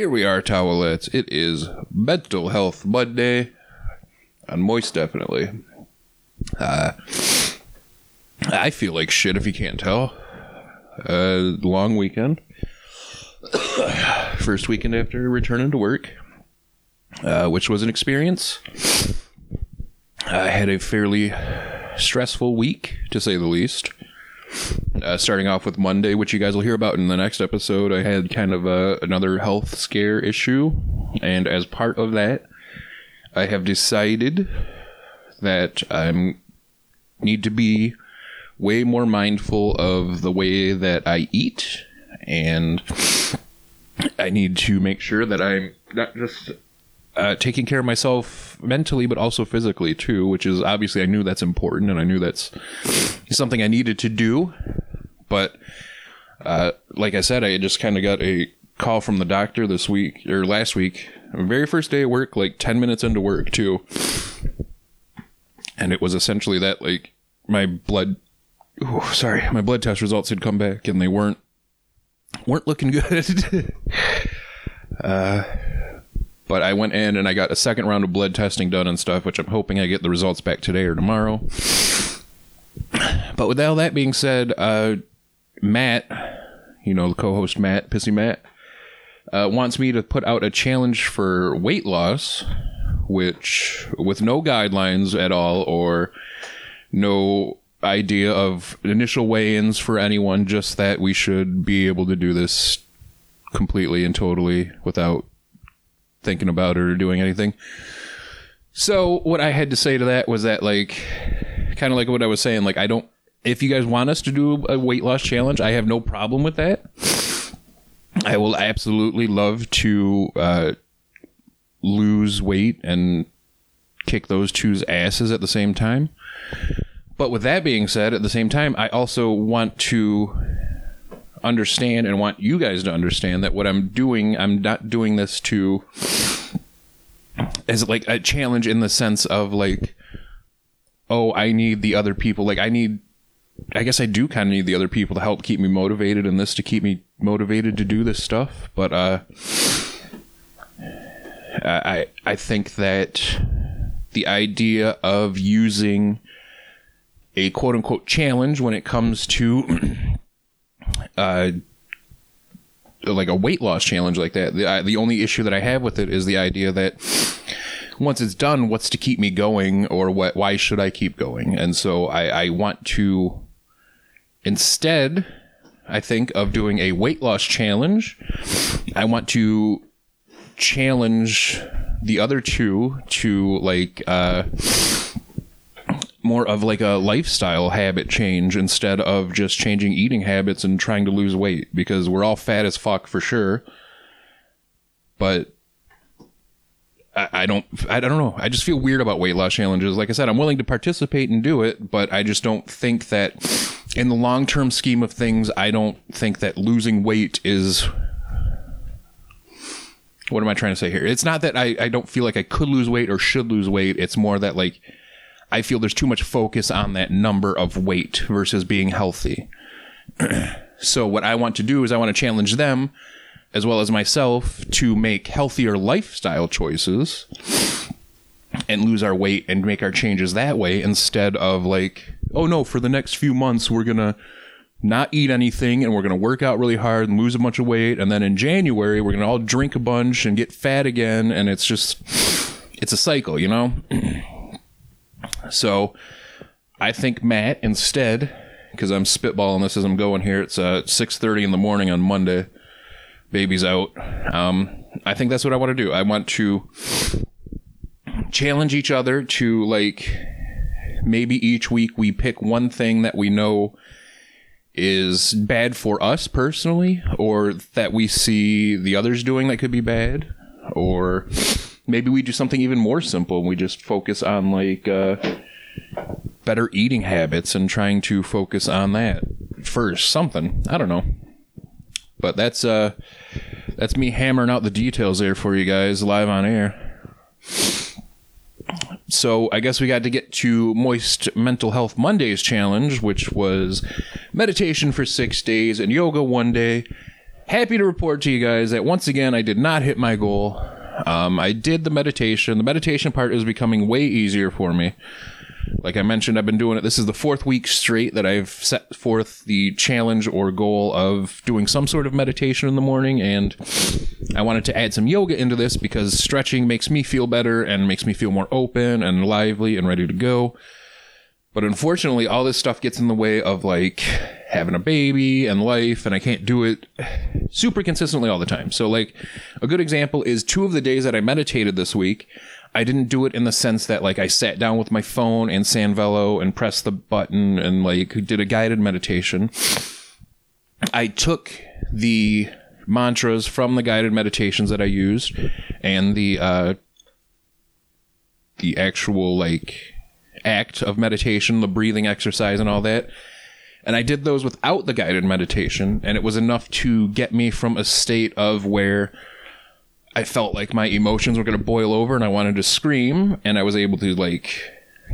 Here we are, towelettes. It is Mental Health Monday and Moist, definitely. Uh, I feel like shit if you can't tell. Uh, long weekend. First weekend after returning to work, uh, which was an experience. I had a fairly stressful week, to say the least. Uh, starting off with Monday, which you guys will hear about in the next episode, I had kind of a, another health scare issue. And as part of that, I have decided that I need to be way more mindful of the way that I eat. And I need to make sure that I'm not just uh, taking care of myself mentally, but also physically too, which is obviously I knew that's important and I knew that's something I needed to do. But uh, like I said, I just kind of got a call from the doctor this week or last week, very first day of work, like 10 minutes into work too. And it was essentially that like my blood, oh, sorry, my blood test results had come back and they weren't weren't looking good. uh, but I went in and I got a second round of blood testing done and stuff, which I'm hoping I get the results back today or tomorrow. But with all that being said, uh, Matt, you know, the co host Matt, Pissy Matt, uh, wants me to put out a challenge for weight loss, which, with no guidelines at all or no idea of initial weigh ins for anyone, just that we should be able to do this completely and totally without thinking about it or doing anything. So what I had to say to that was that like kind of like what I was saying like I don't if you guys want us to do a weight loss challenge, I have no problem with that. I will absolutely love to uh, lose weight and kick those two's asses at the same time. But with that being said, at the same time, I also want to understand and want you guys to understand that what I'm doing, I'm not doing this to as like a challenge in the sense of like, oh, I need the other people. Like I need, I guess I do kind of need the other people to help keep me motivated and this to keep me motivated to do this stuff. But uh, I I think that the idea of using a quote unquote challenge when it comes to uh, like a weight loss challenge like that. The, I, the only issue that I have with it is the idea that once it's done, what's to keep me going, or what? Why should I keep going? And so I, I want to instead, I think of doing a weight loss challenge. I want to challenge the other two to like. Uh, more of like a lifestyle habit change instead of just changing eating habits and trying to lose weight because we're all fat as fuck for sure. But I, don't I don't know. I just feel weird about weight loss challenges. Like I said, I'm willing to participate and do it, but I just don't think that in the long term scheme of things, I don't think that losing weight is what am I trying to say here? It's not that I, I don't feel like I could lose weight or should lose weight. It's more that like I feel there's too much focus on that number of weight versus being healthy. so what I want to do is I want to challenge them as well as myself to make healthier lifestyle choices and lose our weight and make our changes that way instead of like, oh no, for the next few months we're going to not eat anything and we're going to work out really hard and lose a bunch of weight and then in January we're going to all drink a bunch and get fat again and it's just it's a cycle, you know? So I think Matt instead, because I'm spitballing this as I'm going here. It's uh, 6:30 in the morning on Monday. Baby's out. Um, I think that's what I want to do. I want to challenge each other to like maybe each week we pick one thing that we know is bad for us personally or that we see the others doing that could be bad or maybe we do something even more simple and we just focus on like uh, better eating habits and trying to focus on that first something i don't know but that's uh that's me hammering out the details there for you guys live on air so i guess we got to get to moist mental health mondays challenge which was meditation for six days and yoga one day happy to report to you guys that once again I did not hit my goal. Um, I did the meditation. The meditation part is becoming way easier for me. Like I mentioned, I've been doing it. This is the fourth week straight that I've set forth the challenge or goal of doing some sort of meditation in the morning. And I wanted to add some yoga into this because stretching makes me feel better and makes me feel more open and lively and ready to go. But unfortunately, all this stuff gets in the way of like having a baby and life, and I can't do it super consistently all the time. So, like, a good example is two of the days that I meditated this week. I didn't do it in the sense that like I sat down with my phone and Sanvello and pressed the button and like did a guided meditation. I took the mantras from the guided meditations that I used and the uh the actual like act of meditation, the breathing exercise and all that. And I did those without the guided meditation and it was enough to get me from a state of where I felt like my emotions were going to boil over and I wanted to scream and I was able to like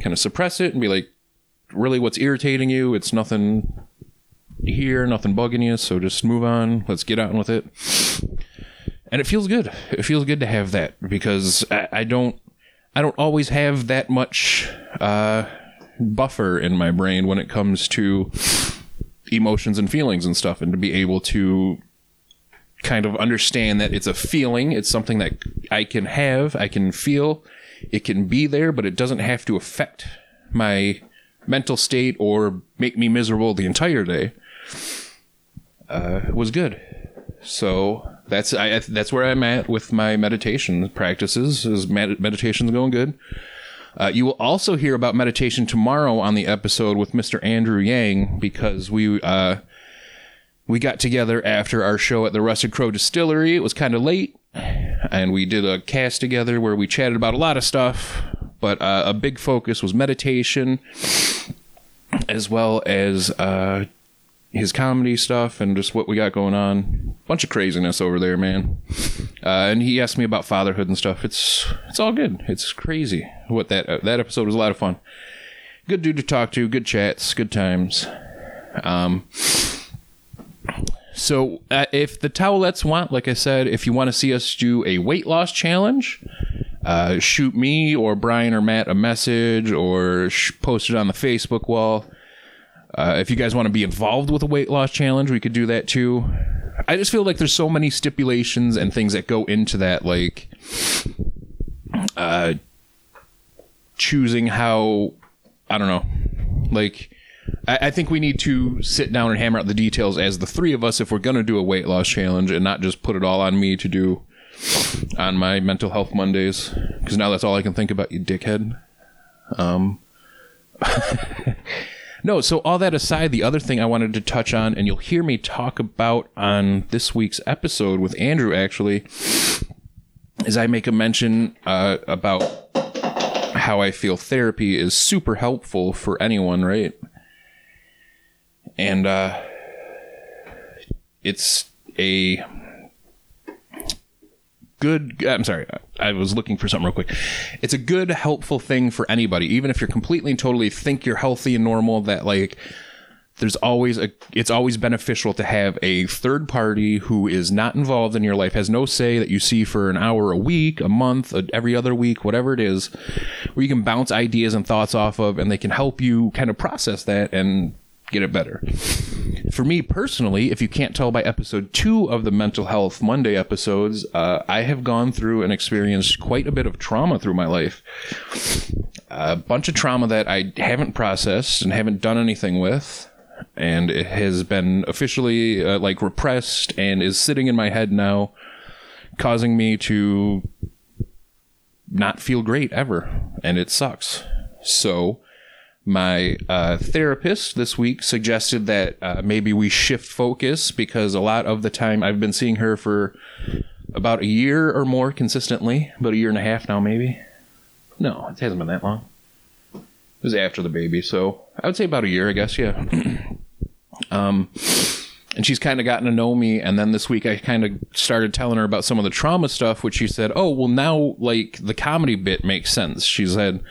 kind of suppress it and be like really what's irritating you? It's nothing here nothing bugging you so just move on. Let's get on with it. And it feels good. It feels good to have that because I, I don't I don't always have that much uh, buffer in my brain when it comes to emotions and feelings and stuff and to be able to kind of understand that it's a feeling. It's something that I can have, I can feel, it can be there, but it doesn't have to affect my mental state or make me miserable the entire day. Uh, was good. So that's I that's where I'm at with my meditation practices. Is med- meditation's going good. Uh, you will also hear about meditation tomorrow on the episode with Mr. Andrew Yang because we uh, we got together after our show at the Rusted Crow Distillery. It was kind of late, and we did a cast together where we chatted about a lot of stuff, but uh, a big focus was meditation, as well as uh, his comedy stuff and just what we got going on. Bunch of craziness over there, man. Uh, and he asked me about fatherhood and stuff. It's it's all good. It's crazy. What that uh, that episode was a lot of fun. Good dude to talk to. Good chats. Good times. Um, so, uh, if the Towelettes want, like I said, if you want to see us do a weight loss challenge, uh, shoot me or Brian or Matt a message or sh- post it on the Facebook wall. Uh, if you guys want to be involved with a weight loss challenge, we could do that too. I just feel like there's so many stipulations and things that go into that, like uh, choosing how I don't know, like I, I think we need to sit down and hammer out the details as the three of us if we're going to do a weight loss challenge and not just put it all on me to do on my mental health Mondays because now that's all I can think about, you dickhead. Um, no, so all that aside, the other thing I wanted to touch on, and you'll hear me talk about on this week's episode with Andrew actually, is I make a mention uh, about how I feel therapy is super helpful for anyone, right? And uh, it's a good i'm sorry i was looking for something real quick. It's a good helpful thing for anybody even if you're completely and totally think you're healthy and normal that like there's always a it's always beneficial to have a third party who is not involved in your life has no say that you see for an hour a week a month every other week whatever it is where you can bounce ideas and thoughts off of and they can help you kind of process that and get it better. For me personally, if you can't tell by episode two of the Mental Health Monday episodes, uh, I have gone through and experienced quite a bit of trauma through my life. A bunch of trauma that I haven't processed and haven't done anything with. And it has been officially uh, like repressed and is sitting in my head now, causing me to not feel great ever. And it sucks. So, my uh, therapist this week suggested that uh, maybe we shift focus because a lot of the time I've been seeing her for about a year or more consistently, about a year and a half now, maybe. No, it hasn't been that long. It was after the baby, so I would say about a year, I guess. Yeah. um, and she's kind of gotten to know me and then this week i kind of started telling her about some of the trauma stuff which she said oh well now like the comedy bit makes sense. She said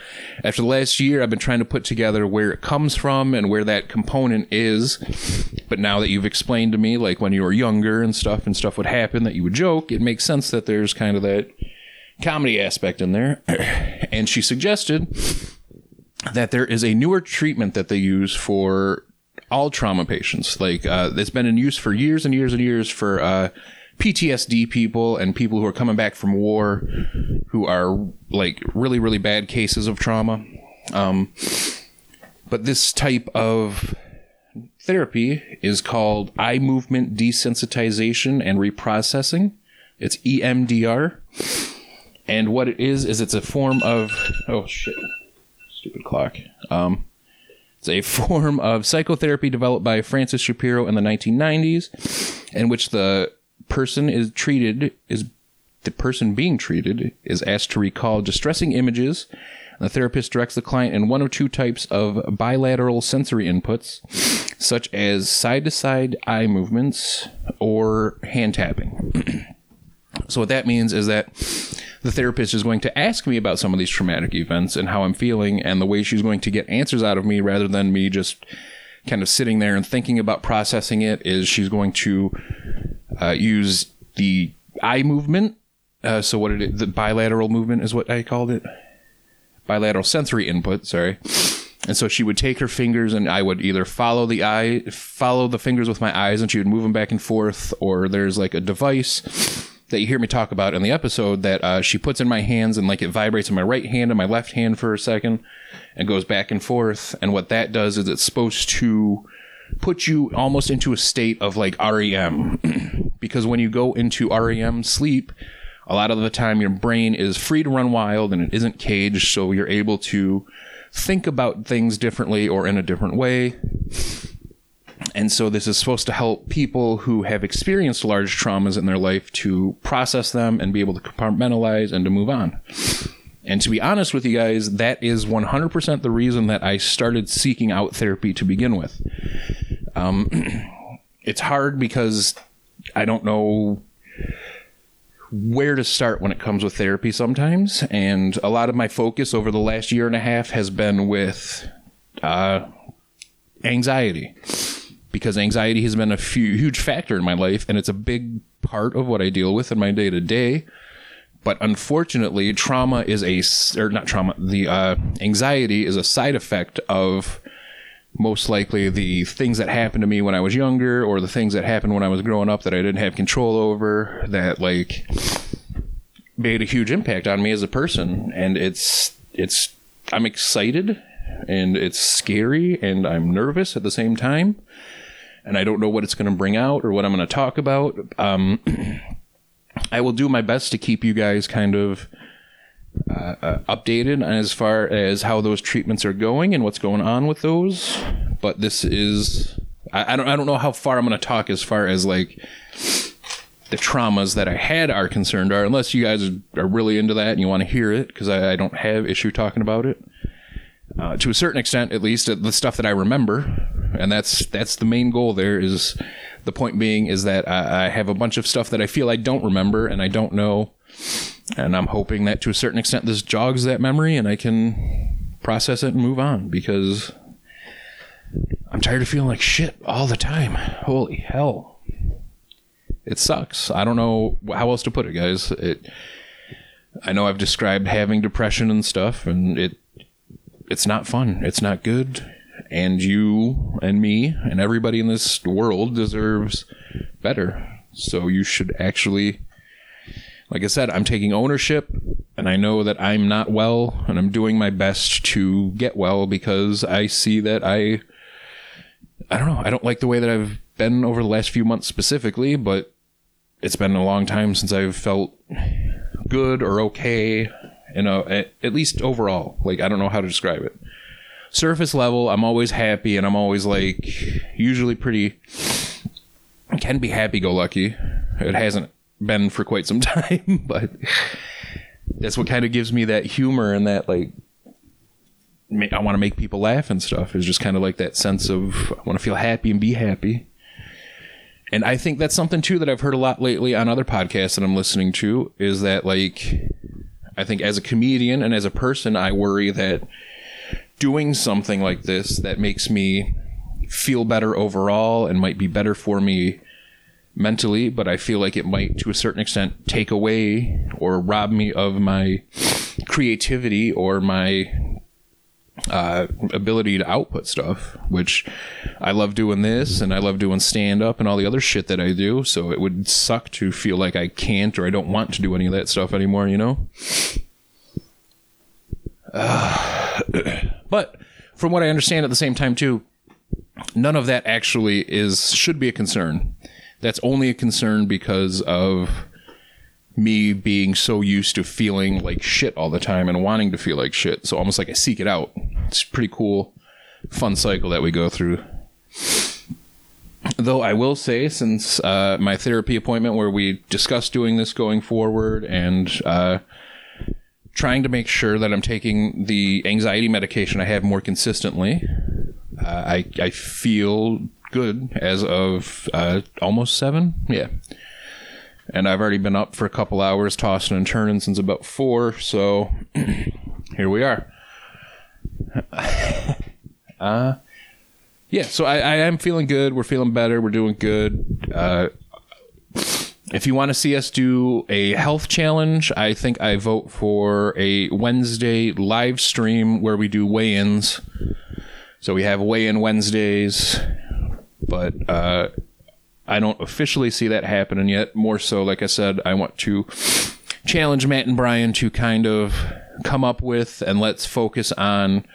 after the last year i've been trying to put together where it comes from and where that component is but now that you've explained to me like when you were younger and stuff and stuff would happen that you would joke it makes sense that there's kind of that comedy aspect in there. And she suggested that there is a newer treatment that they use for all trauma patients. Like uh, it's been in use for years and years and years for uh, PTSD people and people who are coming back from war, who are like really really bad cases of trauma. Um, but this type of therapy is called eye movement desensitization and reprocessing. It's EMDR. And what it is is it's a form of oh shit, stupid clock. Um, it's a form of psychotherapy developed by Francine Shapiro in the 1990s, in which the person is treated is the person being treated is asked to recall distressing images. The therapist directs the client in one or two types of bilateral sensory inputs, such as side to side eye movements or hand tapping. so, what that means is that the therapist is going to ask me about some of these traumatic events and how I'm feeling and the way she's going to get answers out of me rather than me just kind of sitting there and thinking about processing it is she's going to uh, use the eye movement. Uh, so what it the bilateral movement is what I called it. Bilateral sensory input, sorry. And so she would take her fingers and I would either follow the eye, follow the fingers with my eyes and she would move them back and forth, or there's like a device that you hear me talk about in the episode that uh, she puts in my hands and like it vibrates in my right hand and my left hand for a second and goes back and forth. And what that does is it's supposed to put you almost into a state of like REM because when you go into REM sleep, a lot of the time your brain is free to run wild and it isn't caged, so you're able to think about things differently or in a different way. And so this is supposed to help people who have experienced large traumas in their life to process them and be able to compartmentalize and to move on. And to be honest with you guys, that is 100% the reason that I started seeking out therapy to begin with. Um, it's hard because I don't know where to start when it comes with therapy sometimes. And a lot of my focus over the last year and a half has been with uh, anxiety because anxiety has been a few, huge factor in my life and it's a big part of what I deal with in my day to day. But unfortunately, trauma is a, or not trauma, the uh, anxiety is a side effect of most likely the things that happened to me when I was younger or the things that happened when I was growing up that I didn't have control over that like made a huge impact on me as a person. And it's, it's, I'm excited and it's scary and I'm nervous at the same time and I don't know what it's going to bring out or what I'm going to talk about. Um, I will do my best to keep you guys kind of uh, uh, updated as far as how those treatments are going and what's going on with those. But this is I, I don't I don't know how far I'm going to talk as far as like the traumas that I had are concerned are unless you guys are really into that and you want to hear it because I, I, don't have issue talking about it. Uh, to a certain extent, at least, the stuff that I remember, and that's that's the main goal. There is the point being is that I, I have a bunch of stuff that I feel I don't remember and I don't know, and I'm hoping that to a certain extent this jogs that memory and I can process it and move on because I'm tired of feeling like shit all the time. Holy hell. It sucks. I don't know how else to put it, guys. It I know I've described having depression and stuff and it it's not fun. It's not good and you and me and everybody in this world deserves better. So you should actually, like I said, I'm taking ownership and I know that I'm not well and I'm doing my best to get well because I see that I, I don't know, I don't like the way that I've been over the last few months specifically, but it's been a long time since I've felt good or okay, you know, at, at least overall. Like, I don't know how to describe it surface level, I'm always happy and I'm always like usually pretty can be happy go lucky. It hasn't been for quite some time, but that's what kind of gives me that humor and that like I want to make people laugh and stuff is just kind of like that sense of I want to feel happy and be happy. and I think that's something too that I've heard a lot lately on other podcasts that I'm listening to is that like I think as a comedian and as a person I worry that doing something like this that makes me feel better overall and might be better for me mentally, but I feel like it might to a certain extent take away or rob me of my creativity or my uh, ability to output stuff, which I love doing this and I love doing stand up and all the other shit that I do. So it would suck to feel like I can't or I don't want to do any of that stuff anymore, you know? Uh, from what I understand at the same time, too, none of that actually is should be a concern. That's only a concern because of me being so used to feeling like shit all the time and wanting to feel like shit. So almost like I seek it out. It's pretty cool, fun cycle that we go through. Though I will say, since uh, my therapy appointment where we discussed doing this going forward and uh, trying to make sure that I'm taking the anxiety medication I have more consistently, uh, I, I feel good as of uh, almost seven. Yeah and I've already been up for a couple hours tossing and turning since about four. So here we are. uh, yeah, so I, I am feeling good. We're feeling better. We're doing good. Uh, if you want to see us do a health challenge, I think I vote for a Wednesday live stream where we do weigh ins. So we have weigh in Wednesdays, but uh, I don't officially see that happening yet. More so, like I said, I want to challenge Matt and Brian to kind of come up with and let's focus on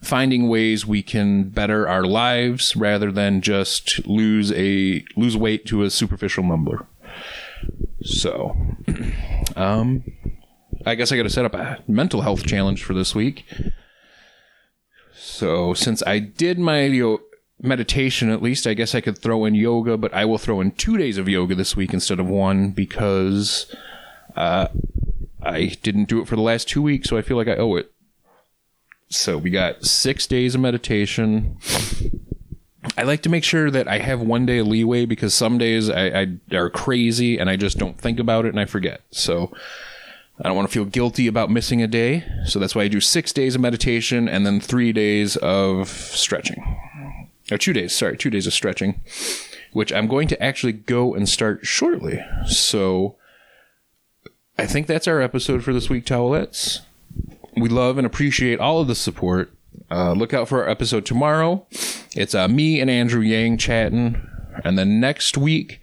finding ways we can better our lives rather than just lose a lose weight to a superficial number. So, um, I guess I got to set up a mental health challenge for this week. So, since I did my meditation at least i guess i could throw in yoga but i will throw in two days of yoga this week instead of one because uh, i didn't do it for the last two weeks so i feel like i owe it so we got six days of meditation i like to make sure that i have one day of leeway because some days I, I are crazy and i just don't think about it and i forget so I don't want to feel guilty about missing a day. So that's why I do six days of meditation and then three days of stretching or two days, sorry, two days of stretching, which I'm going to actually go and start shortly. So I think that's our episode for this week, Towelettes. We love and appreciate all of the support. Uh, look out for our episode tomorrow. It's uh, me and Andrew Yang chatting. And then next week,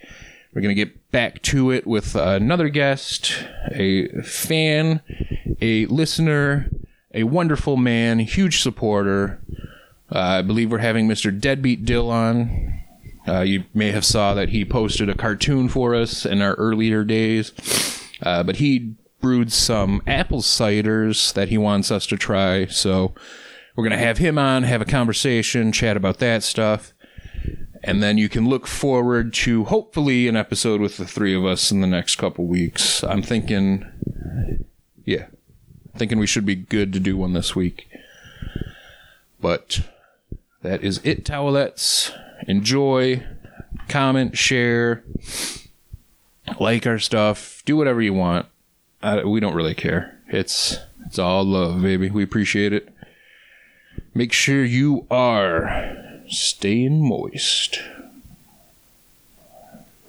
we're going to get back to it with another guest, a fan, a listener, a wonderful man, huge supporter. Uh, I believe we're having Mr. Deadbeat Dill on. Uh, you may have saw that he posted a cartoon for us in our earlier days, uh, but he brewed some apple ciders that he wants us to try. So we're gonna have him on, have a conversation, chat about that stuff, and then you can look forward to hopefully an episode with the three of us in the next couple weeks. I'm thinking, yeah, thinking we should be good to do one this week, but that is it, towelettes. Enjoy, comment, share, like our stuff, do whatever you want. I, we don't really care. It's it's all love, baby. We appreciate it. Make sure you are staying moist.